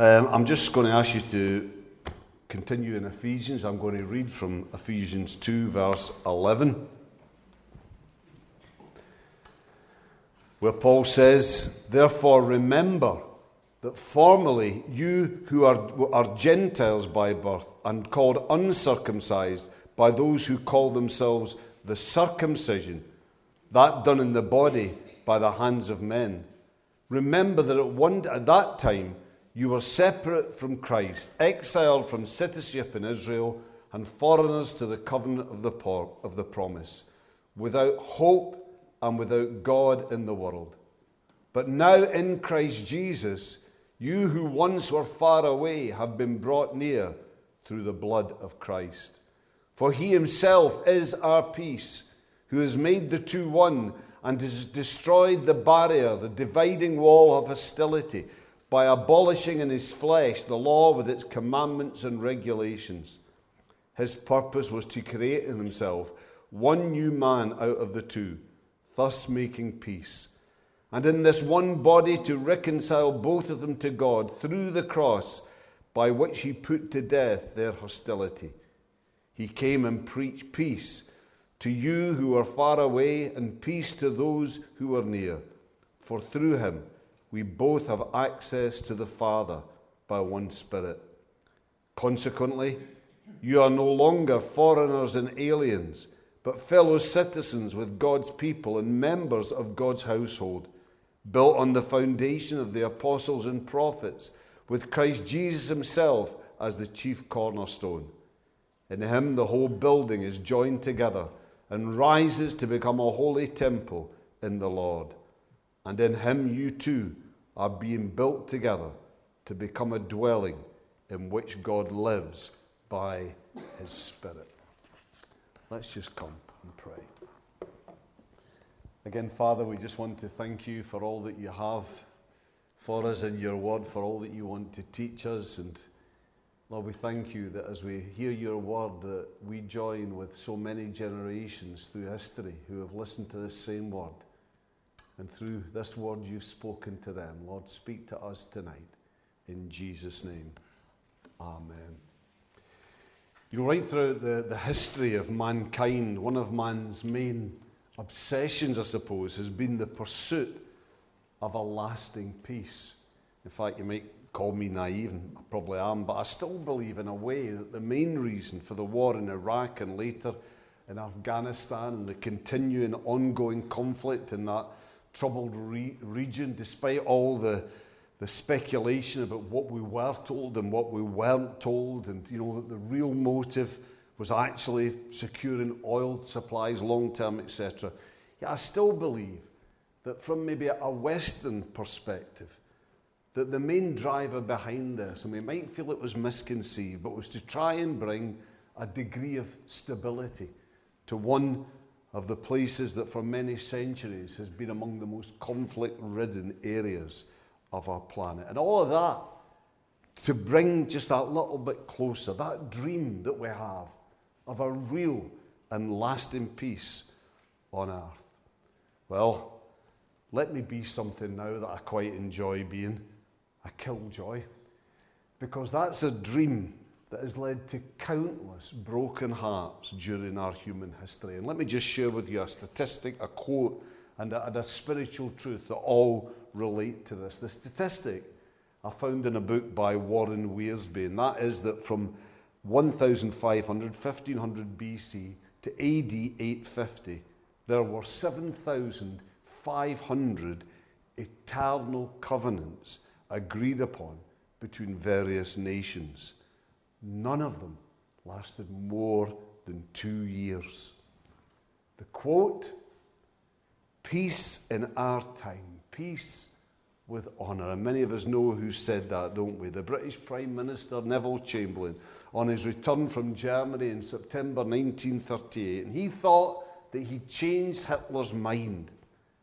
Um, I'm just going to ask you to continue in Ephesians. I'm going to read from Ephesians 2, verse 11, where Paul says, Therefore, remember that formerly you who are, are Gentiles by birth and called uncircumcised by those who call themselves the circumcision, that done in the body by the hands of men. Remember that at, one, at that time you were separate from Christ, exiled from citizenship in Israel, and foreigners to the covenant of the, por- of the promise, without hope and without God in the world. But now in Christ Jesus, you who once were far away have been brought near through the blood of Christ. For he himself is our peace, who has made the two one and has destroyed the barrier, the dividing wall of hostility, by abolishing in his flesh the law with its commandments and regulations. His purpose was to create in himself one new man out of the two, thus making peace and in this one body to reconcile both of them to God through the cross by which he put to death their hostility. He came and preached peace to you who are far away and peace to those who are near. For through him we both have access to the Father by one Spirit. Consequently, you are no longer foreigners and aliens, but fellow citizens with God's people and members of God's household built on the foundation of the apostles and prophets, with Christ Jesus himself as the chief cornerstone. In him, the whole building is joined together and rises to become a holy temple in the Lord. And in him, you too are being built together to become a dwelling in which God lives by his Spirit. Let's just come and pray. Again, Father, we just want to thank you for all that you have for us in your word, for all that you want to teach us. And Lord, we thank you that as we hear your word, that we join with so many generations through history who have listened to this same word. And through this word you've spoken to them. Lord, speak to us tonight. In Jesus' name. Amen. You know, right throughout the, the history of mankind, one of man's main obsessions, I suppose, has been the pursuit of a lasting peace. In fact, you might call me naive, and I probably am, but I still believe in a way that the main reason for the war in Iraq and later in Afghanistan and the continuing ongoing conflict in that troubled re- region, despite all the, the speculation about what we were told and what we weren't told, and you know, that the real motive was actually securing oil supplies long term, etc. Yeah, I still believe that from maybe a Western perspective, that the main driver behind this, and we might feel it was misconceived, but was to try and bring a degree of stability to one of the places that for many centuries has been among the most conflict ridden areas of our planet. And all of that to bring just that little bit closer, that dream that we have of a real and lasting peace on earth. Well, let me be something now that I quite enjoy being a killjoy, because that's a dream that has led to countless broken hearts during our human history. And let me just share with you a statistic, a quote, and a, and a spiritual truth that all relate to this. The statistic I found in a book by Warren Wiersbe, and that is that from 1500, 1500 BC to AD 850, there were 7,500 eternal covenants agreed upon between various nations. None of them lasted more than two years. The quote Peace in our time, peace with honour. And many of us know who said that, don't we? The British Prime Minister Neville Chamberlain on his return from Germany in September 1938. And he thought that he'd changed Hitler's mind.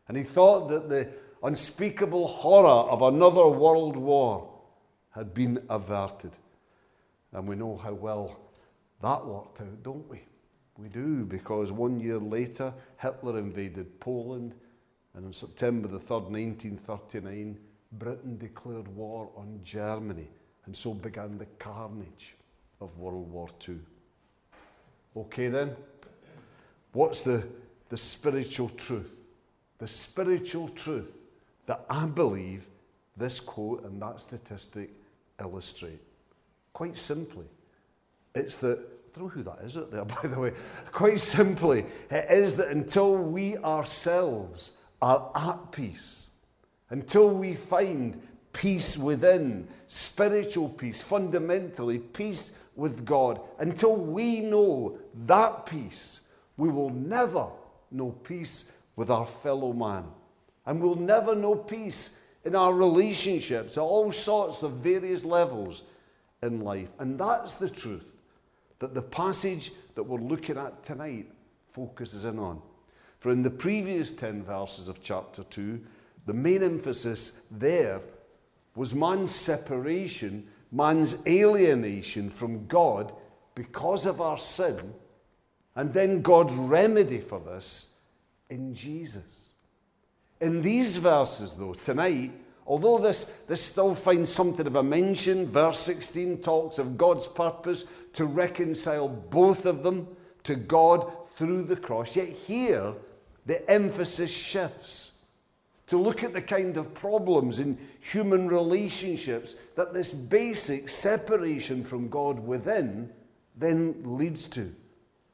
And he thought that the unspeakable horror of another world war had been averted. And we know how well that worked out, don't we? We do, because one year later, Hitler invaded Poland, and on September the 3rd, 1939, Britain declared war on Germany And so began the carnage of World War II. Okay, then, what's the, the spiritual truth? The spiritual truth that I believe this quote and that statistic illustrate. Quite simply, it's that, I don't know who that is out there, by the way. Quite simply, it is that until we ourselves are at peace, until we find peace within, spiritual peace, fundamentally peace with God, until we know that peace, we will never know peace with our fellow man. And we'll never know peace in our relationships at all sorts of various levels in life. And that's the truth that the passage that we're looking at tonight focuses in on. For in the previous 10 verses of chapter 2, the main emphasis there was man's separation, man's alienation from God because of our sin, and then God's remedy for this in Jesus. In these verses, though, tonight, although this, this still finds something of a mention, verse 16 talks of God's purpose to reconcile both of them to God through the cross, yet here the emphasis shifts to look at the kind of problems in human relationships that this basic separation from God within then leads to.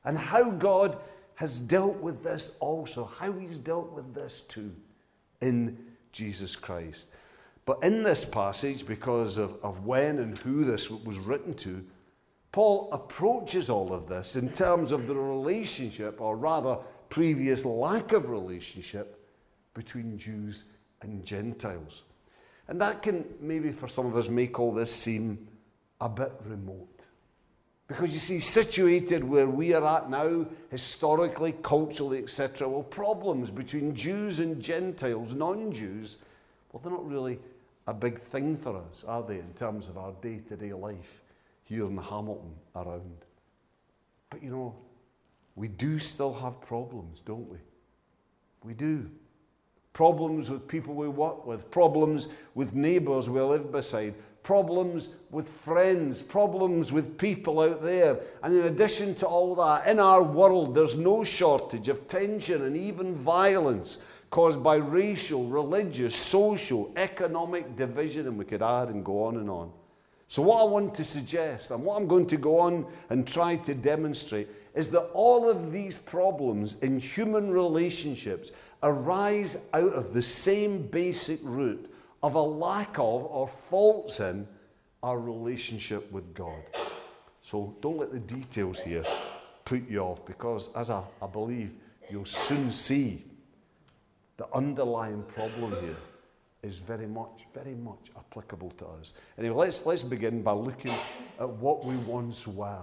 And how God has dealt with this also, how He's dealt with this too in Jesus Christ. But in this passage, because of, of when and who this was written to, Paul approaches all of this in terms of the relationship, or rather, previous lack of relationship between Jews and Gentiles. And that can maybe for some of us make all this seem a bit remote. Because you see, situated where we are at now, historically, culturally, etc., well, problems between Jews and Gentiles, non Jews, well, they're not really a big thing for us, are they, in terms of our day to day life here in Hamilton around? But you know, we do still have problems, don't we? We do problems with people we work with, problems with neighbours we live beside, problems with friends, problems with people out there. And in addition to all that, in our world, there's no shortage of tension and even violence caused by racial, religious, social, economic division, and we could add and go on and on. So, what I want to suggest, and what I'm going to go on and try to demonstrate, is that all of these problems in human relationships arise out of the same basic root of a lack of or faults in our relationship with God. So don't let the details here put you off because, as I, I believe you'll soon see, the underlying problem here is very much, very much applicable to us. Anyway, let's, let's begin by looking at what we once were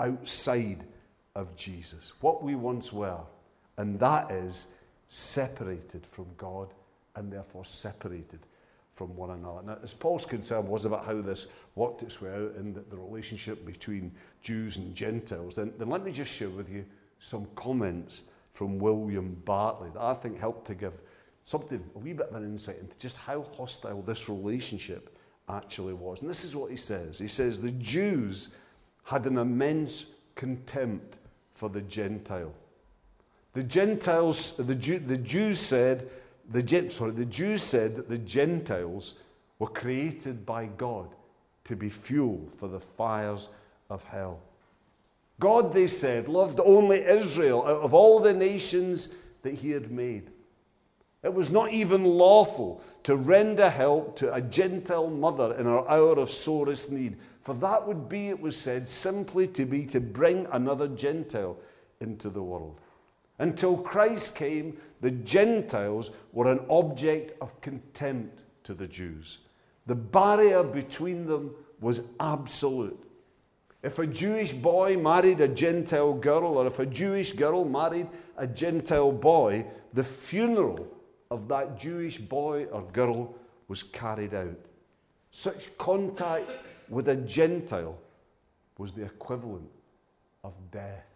outside of Jesus. What we once were. And that is separated from God and therefore separated from one another. Now, as Paul's concern was about how this worked its way out in the, the relationship between Jews and Gentiles, then, then let me just share with you some comments from William Barclay that I think helped to give something, a wee bit of an insight into just how hostile this relationship actually was. And this is what he says He says, The Jews had an immense contempt for the Gentile. The Gentiles, the, Jew, the Jews said, the, sorry, the Jews said that the Gentiles were created by God to be fuel for the fires of hell. God, they said, loved only Israel out of all the nations that he had made. It was not even lawful to render help to a Gentile mother in her hour of sorest need, for that would be, it was said, simply to be to bring another Gentile into the world. Until Christ came, the Gentiles were an object of contempt to the Jews. The barrier between them was absolute. If a Jewish boy married a Gentile girl, or if a Jewish girl married a Gentile boy, the funeral of that Jewish boy or girl was carried out. Such contact with a Gentile was the equivalent of death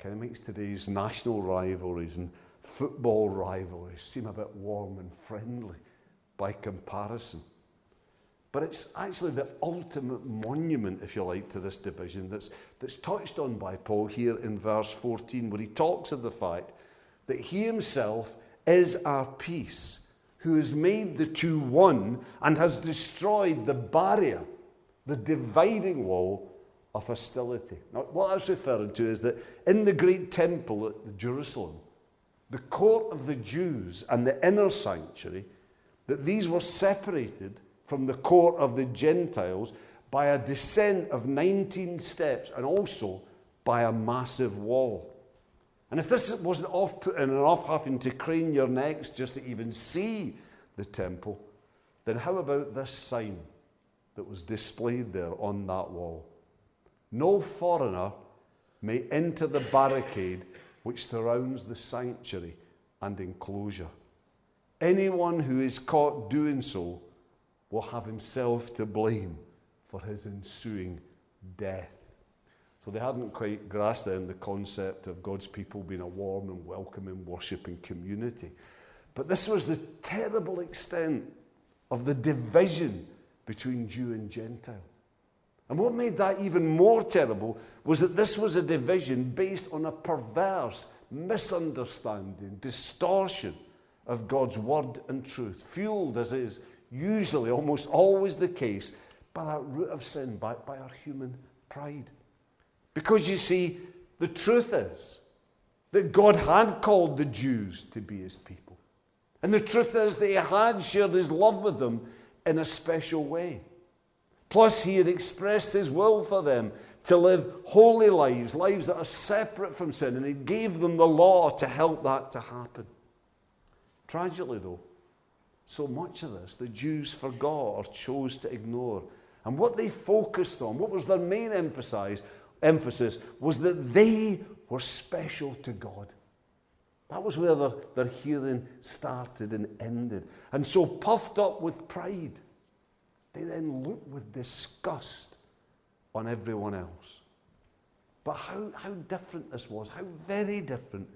kind of makes today's national rivalries and football rivalries seem a bit warm and friendly by comparison. But it's actually the ultimate monument, if you like, to this division that's, that's touched on by Paul here in verse 14, where he talks of the fact that he himself is our peace, who has made the two one and has destroyed the barrier, the dividing wall of hostility. Now, what that's referring to is that in the great temple at Jerusalem, the court of the Jews and the inner sanctuary, that these were separated from the court of the Gentiles by a descent of 19 steps and also by a massive wall. And if this wasn't off putting and off having to crane your necks just to even see the temple, then how about this sign that was displayed there on that wall? No foreigner may enter the barricade which surrounds the sanctuary and enclosure. Anyone who is caught doing so will have himself to blame for his ensuing death. So they hadn't quite grasped then the concept of God's people being a warm and welcoming, worshipping community. But this was the terrible extent of the division between Jew and Gentile. And what made that even more terrible was that this was a division based on a perverse misunderstanding, distortion of God's word and truth, fueled as is usually almost always the case by that root of sin, by, by our human pride. Because you see, the truth is that God had called the Jews to be his people. And the truth is that he had shared his love with them in a special way. Plus, he had expressed his will for them to live holy lives, lives that are separate from sin, and he gave them the law to help that to happen. Tragically, though, so much of this the Jews forgot or chose to ignore. And what they focused on, what was their main emphasis, emphasis was that they were special to God. That was where their, their hearing started and ended. And so, puffed up with pride, they then looked with disgust on everyone else. But how, how different this was, how very different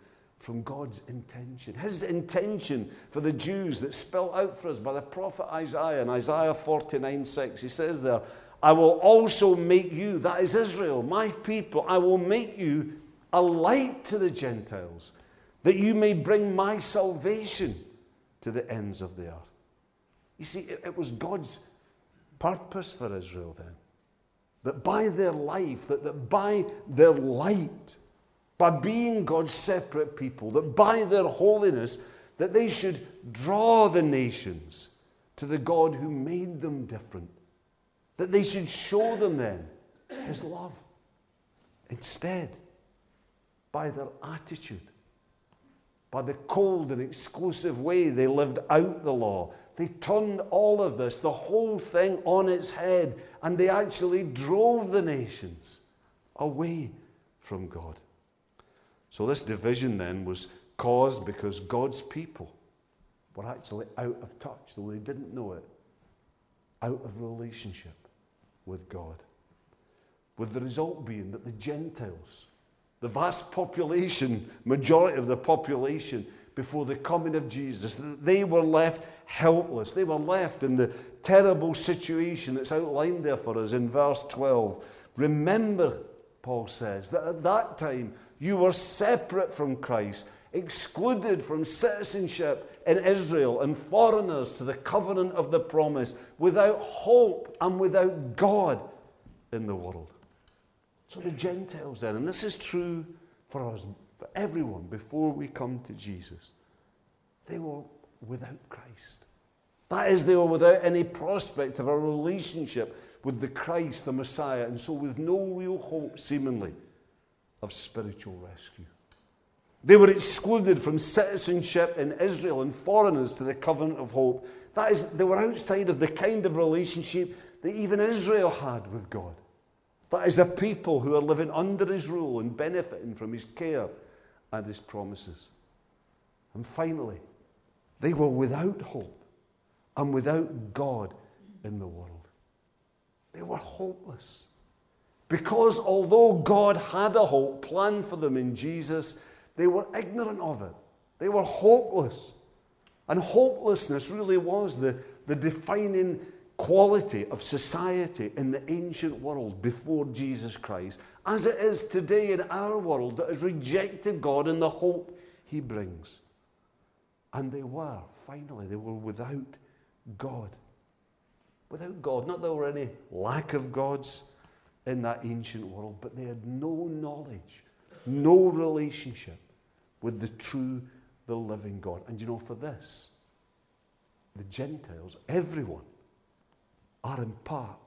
from God's intention. His intention for the Jews that spelled out for us by the prophet Isaiah in Isaiah 49 6. He says there, I will also make you, that is Israel, my people, I will make you a light to the Gentiles, that you may bring my salvation to the ends of the earth. You see, it, it was God's purpose for Israel then. That by their life, that, that by their light, by being God's separate people, that by their holiness, that they should draw the nations to the God who made them different. That they should show them then his love. Instead, by their attitude, by the cold and exclusive way they lived out the law, they turned all of this, the whole thing, on its head, and they actually drove the nations away from God. So, this division then was caused because God's people were actually out of touch, though they didn't know it, out of relationship with God. With the result being that the Gentiles, the vast population, majority of the population before the coming of Jesus, they were left helpless. They were left in the terrible situation that's outlined there for us in verse 12. Remember, Paul says, that at that time you were separate from Christ, excluded from citizenship in Israel, and foreigners to the covenant of the promise, without hope and without God in the world. So the Gentiles then, and this is true for us, for everyone before we come to Jesus, they were without Christ. That is, they were without any prospect of a relationship with the Christ, the Messiah, and so with no real hope, seemingly, of spiritual rescue. They were excluded from citizenship in Israel and foreigners to the covenant of hope. That is, they were outside of the kind of relationship that even Israel had with God. That is, a people who are living under his rule and benefiting from his care and his promises. And finally, they were without hope and without God in the world. They were hopeless. Because although God had a hope planned for them in Jesus, they were ignorant of it. They were hopeless. And hopelessness really was the, the defining quality of society in the ancient world before Jesus Christ as it is today in our world that has rejected God and the hope he brings. And they were, finally, they were without God. Without God. Not that there were any lack of gods in that ancient world, but they had no knowledge, no relationship with the true, the living God. And you know, for this, the Gentiles, everyone, are in part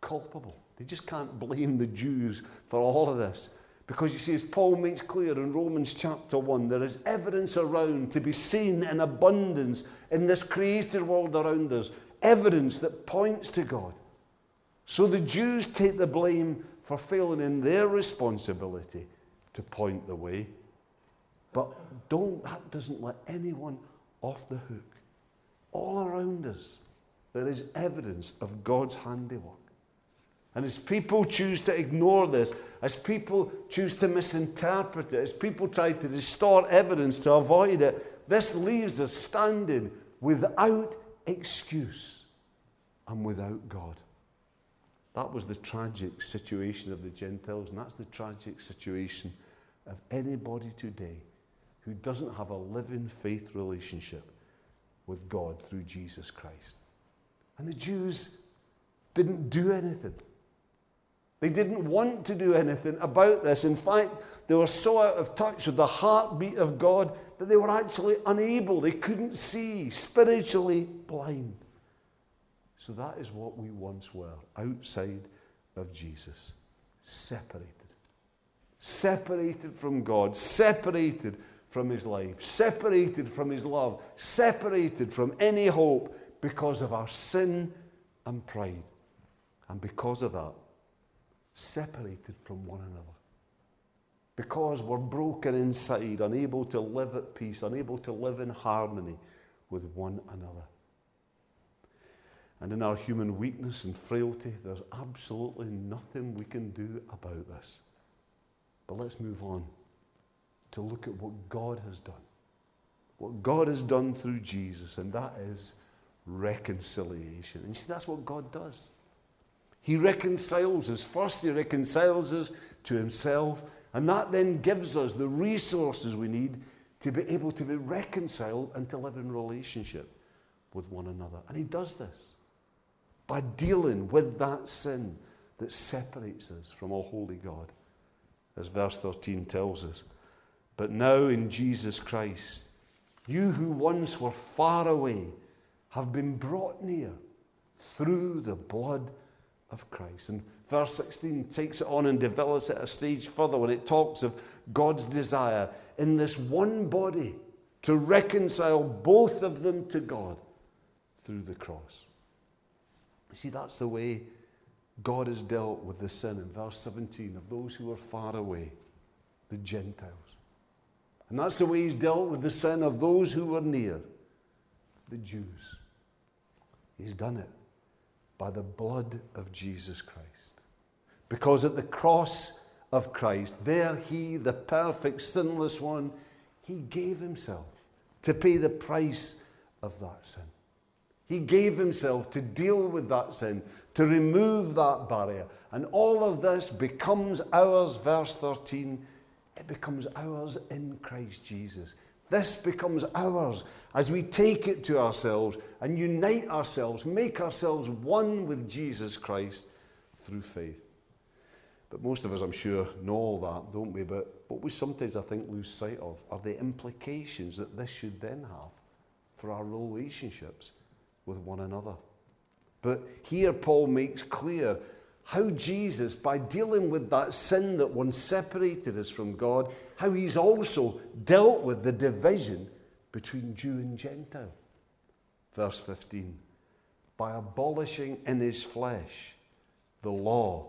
culpable. They just can't blame the Jews for all of this. Because you see, as Paul makes clear in Romans chapter 1, there is evidence around to be seen in abundance in this created world around us, evidence that points to God. So the Jews take the blame for failing in their responsibility to point the way. But don't, that doesn't let anyone off the hook. All around us, there is evidence of God's handiwork. And as people choose to ignore this, as people choose to misinterpret it, as people try to distort evidence to avoid it, this leaves us standing without excuse and without God. That was the tragic situation of the Gentiles, and that's the tragic situation of anybody today who doesn't have a living faith relationship with God through Jesus Christ. And the Jews didn't do anything. They didn't want to do anything about this. In fact, they were so out of touch with the heartbeat of God that they were actually unable. They couldn't see, spiritually blind. So that is what we once were outside of Jesus, separated. Separated from God, separated from His life, separated from His love, separated from any hope because of our sin and pride. And because of that, separated from one another. Because we're broken inside, unable to live at peace, unable to live in harmony with one another. And in our human weakness and frailty, there's absolutely nothing we can do about this. But let's move on to look at what God has done. What God has done through Jesus, and that is reconciliation. And you see, that's what God does. He reconciles us. First, He reconciles us to Himself, and that then gives us the resources we need to be able to be reconciled and to live in relationship with one another. And He does this by dealing with that sin that separates us from a holy God, as verse 13 tells us. But now in Jesus Christ, you who once were far away have been brought near through the blood of Christ. And verse 16 takes it on and develops it a stage further when it talks of God's desire in this one body to reconcile both of them to God through the cross. See, that's the way God has dealt with the sin in verse 17 of those who are far away, the Gentiles. And that's the way He's dealt with the sin of those who were near, the Jews. He's done it by the blood of Jesus Christ. Because at the cross of Christ, there He, the perfect, sinless one, He gave Himself to pay the price of that sin. He gave Himself to deal with that sin, to remove that barrier. And all of this becomes ours, verse 13. It becomes ours in Christ Jesus. This becomes ours as we take it to ourselves and unite ourselves, make ourselves one with Jesus Christ through faith. But most of us, I'm sure, know all that, don't we? But what we sometimes, I think, lose sight of are the implications that this should then have for our relationships with one another. But here, Paul makes clear how Jesus, by dealing with that sin that once separated us from God, how he's also dealt with the division between Jew and Gentile. Verse 15 by abolishing in his flesh the law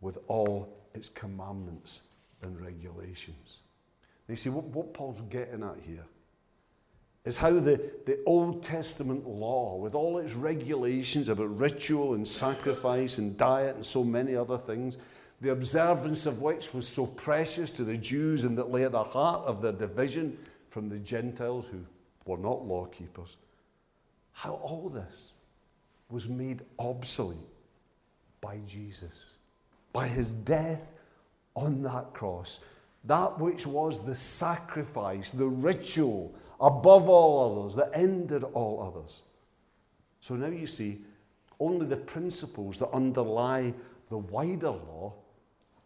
with all its commandments and regulations. You see, what, what Paul's getting at here is how the, the Old Testament law, with all its regulations about ritual and sacrifice and diet and so many other things, the observance of which was so precious to the Jews and that lay at the heart of their division from the Gentiles who were not law keepers, how all this was made obsolete by Jesus, by his death on that cross. That which was the sacrifice, the ritual above all others, that ended all others. So now you see, only the principles that underlie the wider law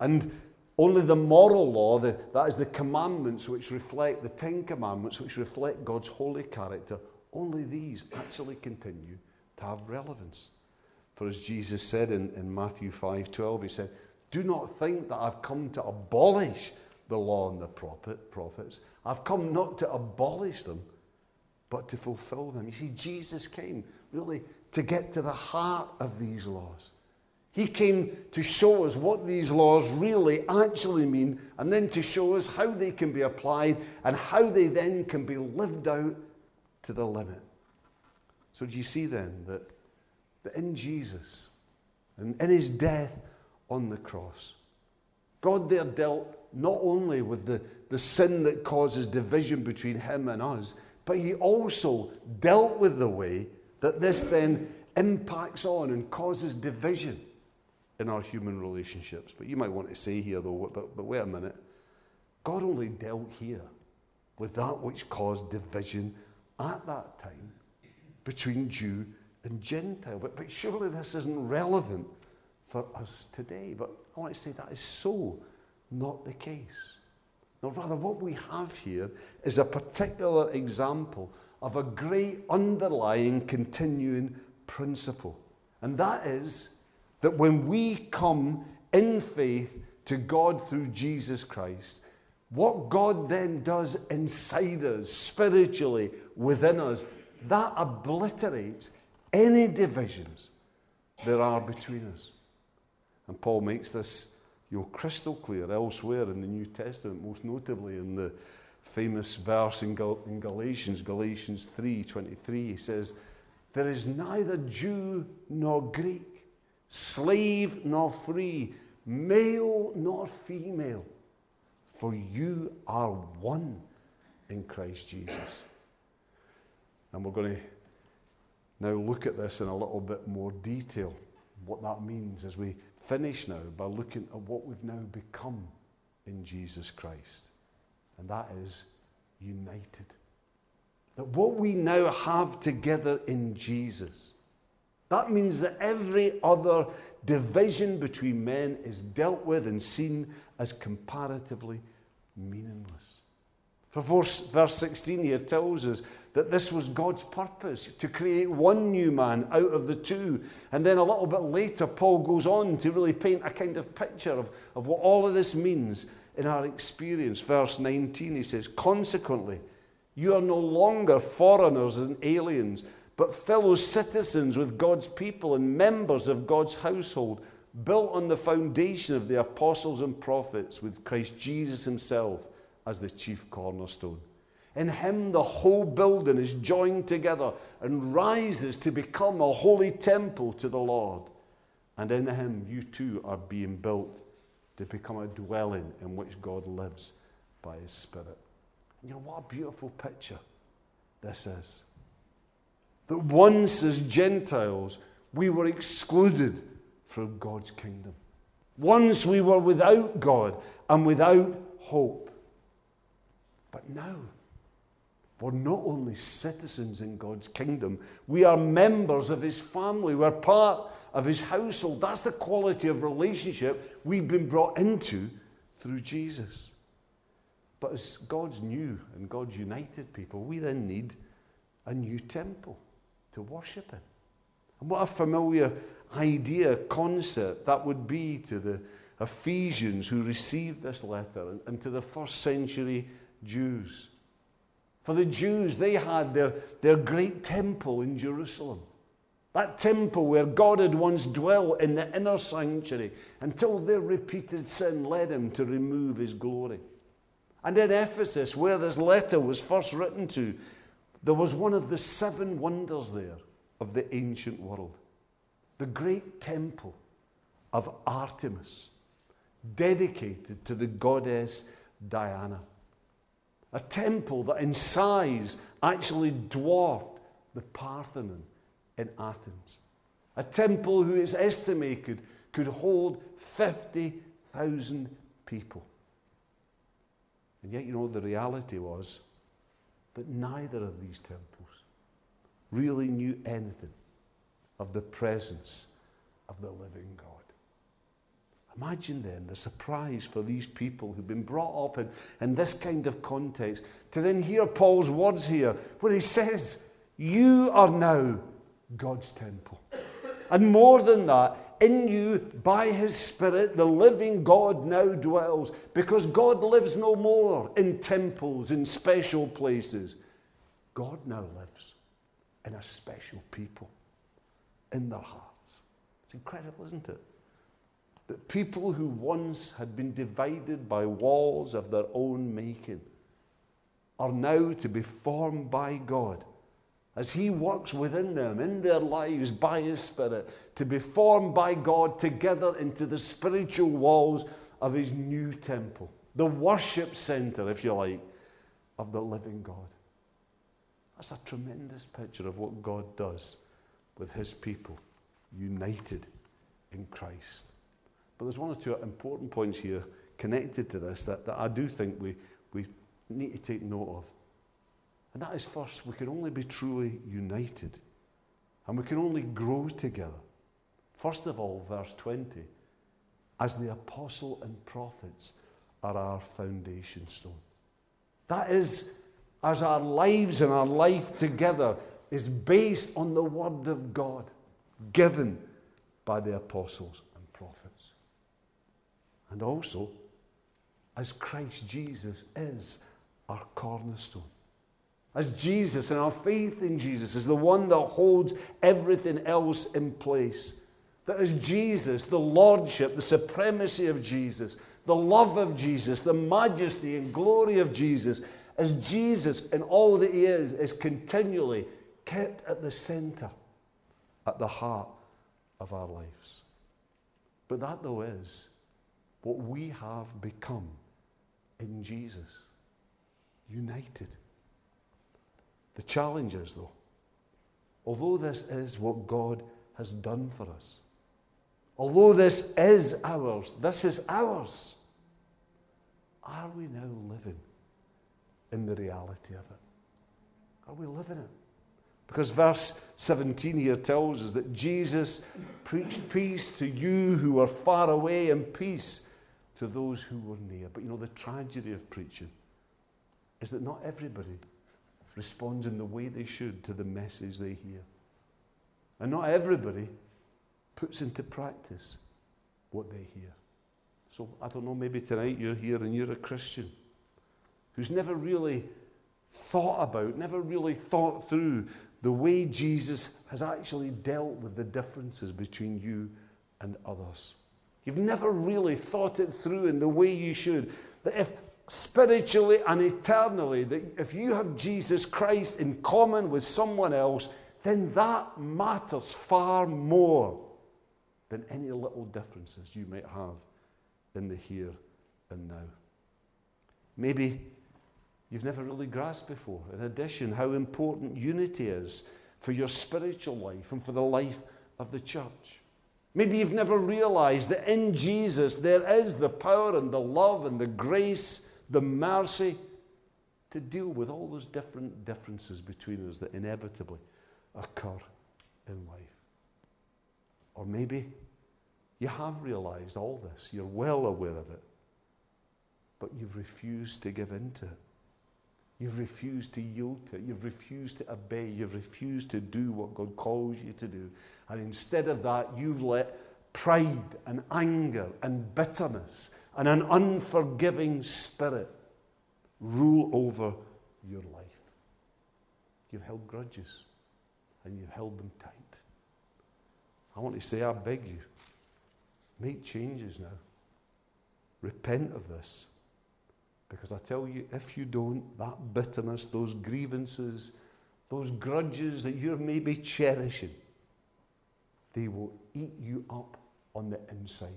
and only the moral law, the, that is the commandments which reflect, the Ten Commandments which reflect God's holy character, only these actually continue to have relevance. For as Jesus said in, in Matthew 5 12, he said, Do not think that I've come to abolish the law and the prophet, prophets. I've come not to abolish them, but to fulfill them. You see, Jesus came really to get to the heart of these laws. He came to show us what these laws really actually mean, and then to show us how they can be applied and how they then can be lived out to the limit. So, do you see then that, that in Jesus and in his death on the cross, God there dealt not only with the, the sin that causes division between him and us, but he also dealt with the way that this then impacts on and causes division in our human relationships. But you might want to say here, though, but, but wait a minute. God only dealt here with that which caused division at that time between Jew and Gentile. But, but surely this isn't relevant for us today. But I want to say that is so not the case. No, rather, what we have here is a particular example of a great underlying continuing principle. And that is that when we come in faith to God through Jesus Christ, what God then does inside us, spiritually, within us, that obliterates any divisions there are between us. And Paul makes this you know, crystal clear elsewhere in the New Testament, most notably in the famous verse in, Gal- in Galatians, Galatians 3:23. He says, "There is neither Jew nor Greek, slave nor free, male nor female, for you are one in Christ Jesus." And we're going to now look at this in a little bit more detail, what that means as we finish now by looking at what we've now become in Jesus Christ. And that is united. That what we now have together in Jesus, that means that every other division between men is dealt with and seen as comparatively meaningless. For verse 16 here tells us that this was God's purpose to create one new man out of the two. And then a little bit later, Paul goes on to really paint a kind of picture of, of what all of this means in our experience. Verse 19, he says, Consequently, you are no longer foreigners and aliens, but fellow citizens with God's people and members of God's household, built on the foundation of the apostles and prophets, with Christ Jesus himself as the chief cornerstone. In him, the whole building is joined together and rises to become a holy temple to the Lord. And in him, you too are being built to become a dwelling in which God lives by his Spirit. And you know what a beautiful picture this is. That once, as Gentiles, we were excluded from God's kingdom. Once we were without God and without hope. But now, we're not only citizens in God's kingdom, we are members of His family. We're part of His household. That's the quality of relationship we've been brought into through Jesus. But as God's new and God's united people, we then need a new temple to worship in. And what a familiar idea, concept that would be to the Ephesians who received this letter and to the first century Jews. For the Jews, they had their, their great temple in Jerusalem. That temple where God had once dwelt in the inner sanctuary until their repeated sin led him to remove his glory. And in Ephesus, where this letter was first written to, there was one of the seven wonders there of the ancient world the great temple of Artemis, dedicated to the goddess Diana a temple that in size actually dwarfed the Parthenon in Athens. A temple who is estimated could hold 50,000 people. And yet, you know, the reality was that neither of these temples really knew anything of the presence of the living God. Imagine then the surprise for these people who've been brought up in, in this kind of context to then hear Paul's words here where he says, You are now God's temple. And more than that, in you by his Spirit, the living God now dwells because God lives no more in temples, in special places. God now lives in a special people, in their hearts. It's incredible, isn't it? That people who once had been divided by walls of their own making are now to be formed by God as He works within them, in their lives, by His Spirit, to be formed by God together into the spiritual walls of His new temple, the worship center, if you like, of the living God. That's a tremendous picture of what God does with His people, united in Christ. But there's one or two important points here connected to this that, that I do think we, we need to take note of. And that is first, we can only be truly united and we can only grow together. First of all, verse 20, as the apostle and prophets are our foundation stone. That is, as our lives and our life together is based on the Word of God given by the apostles and prophets. And also, as Christ Jesus is our cornerstone. As Jesus and our faith in Jesus is the one that holds everything else in place. That as Jesus, the Lordship, the supremacy of Jesus, the love of Jesus, the majesty and glory of Jesus, as Jesus and all that He is, is continually kept at the center, at the heart of our lives. But that, though, is what we have become in Jesus united. The challenge is, though, although this is what God has done for us, although this is ours, this is ours, are we now living in the reality of it? Are we living it? Because verse 17 here tells us that Jesus preached peace to you who were far away and peace to those who were near. But you know, the tragedy of preaching is that not everybody responds in the way they should to the message they hear. And not everybody puts into practice what they hear. So I don't know, maybe tonight you're here and you're a Christian who's never really thought about, never really thought through the way Jesus has actually dealt with the differences between you and others. You've never really thought it through in the way you should. That if spiritually and eternally, that if you have Jesus Christ in common with someone else, then that matters far more than any little differences you might have in the here and now. Maybe you've never really grasped before, in addition, how important unity is for your spiritual life and for the life of the church. Maybe you've never realized that in Jesus there is the power and the love and the grace the mercy to deal with all those different differences between us that inevitably occur in life. Or maybe you have realized all this, you're well aware of it, but you've refused to give in to it. You've refused to yield to it. You've refused to obey. You've refused to do what God calls you to do. And instead of that, you've let pride and anger and bitterness and an unforgiving spirit rule over your life. You've held grudges and you've held them tight. I want to say, I beg you, make changes now. Repent of this. Because I tell you, if you don't, that bitterness, those grievances, those grudges that you're maybe cherishing, they will eat you up on the inside.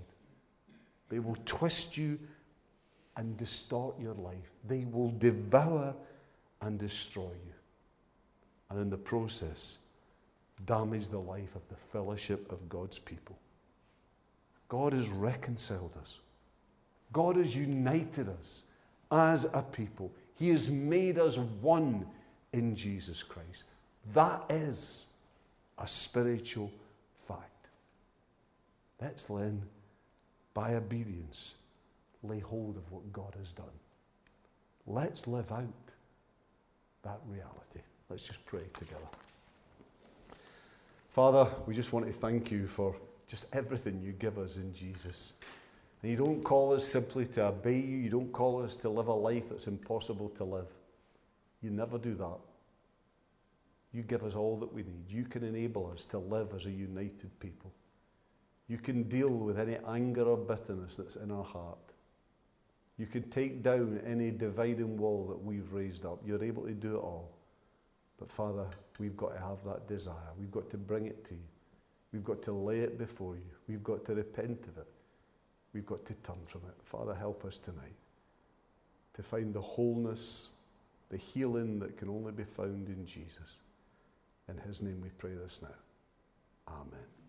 They will twist you and distort your life. They will devour and destroy you. And in the process, damage the life of the fellowship of God's people. God has reconciled us. God has united us as a people. He has made us one in Jesus Christ. That is a spiritual fact. Let's then, by obedience, lay hold of what God has done. Let's live out that reality. Let's just pray together. Father, we just want to thank you for just everything you give us in Jesus. And you don't call us simply to obey you, you don't call us to live a life that's impossible to live. You never do that. You give us all that we need. You can enable us to live as a united people. You can deal with any anger or bitterness that's in our heart. You can take down any dividing wall that we've raised up. You're able to do it all. But Father, we've got to have that desire. We've got to bring it to you. We've got to lay it before you. We've got to repent of it. We've got to turn from it. Father, help us tonight to find the wholeness, the healing that can only be found in Jesus. In his name we pray this now. Amen.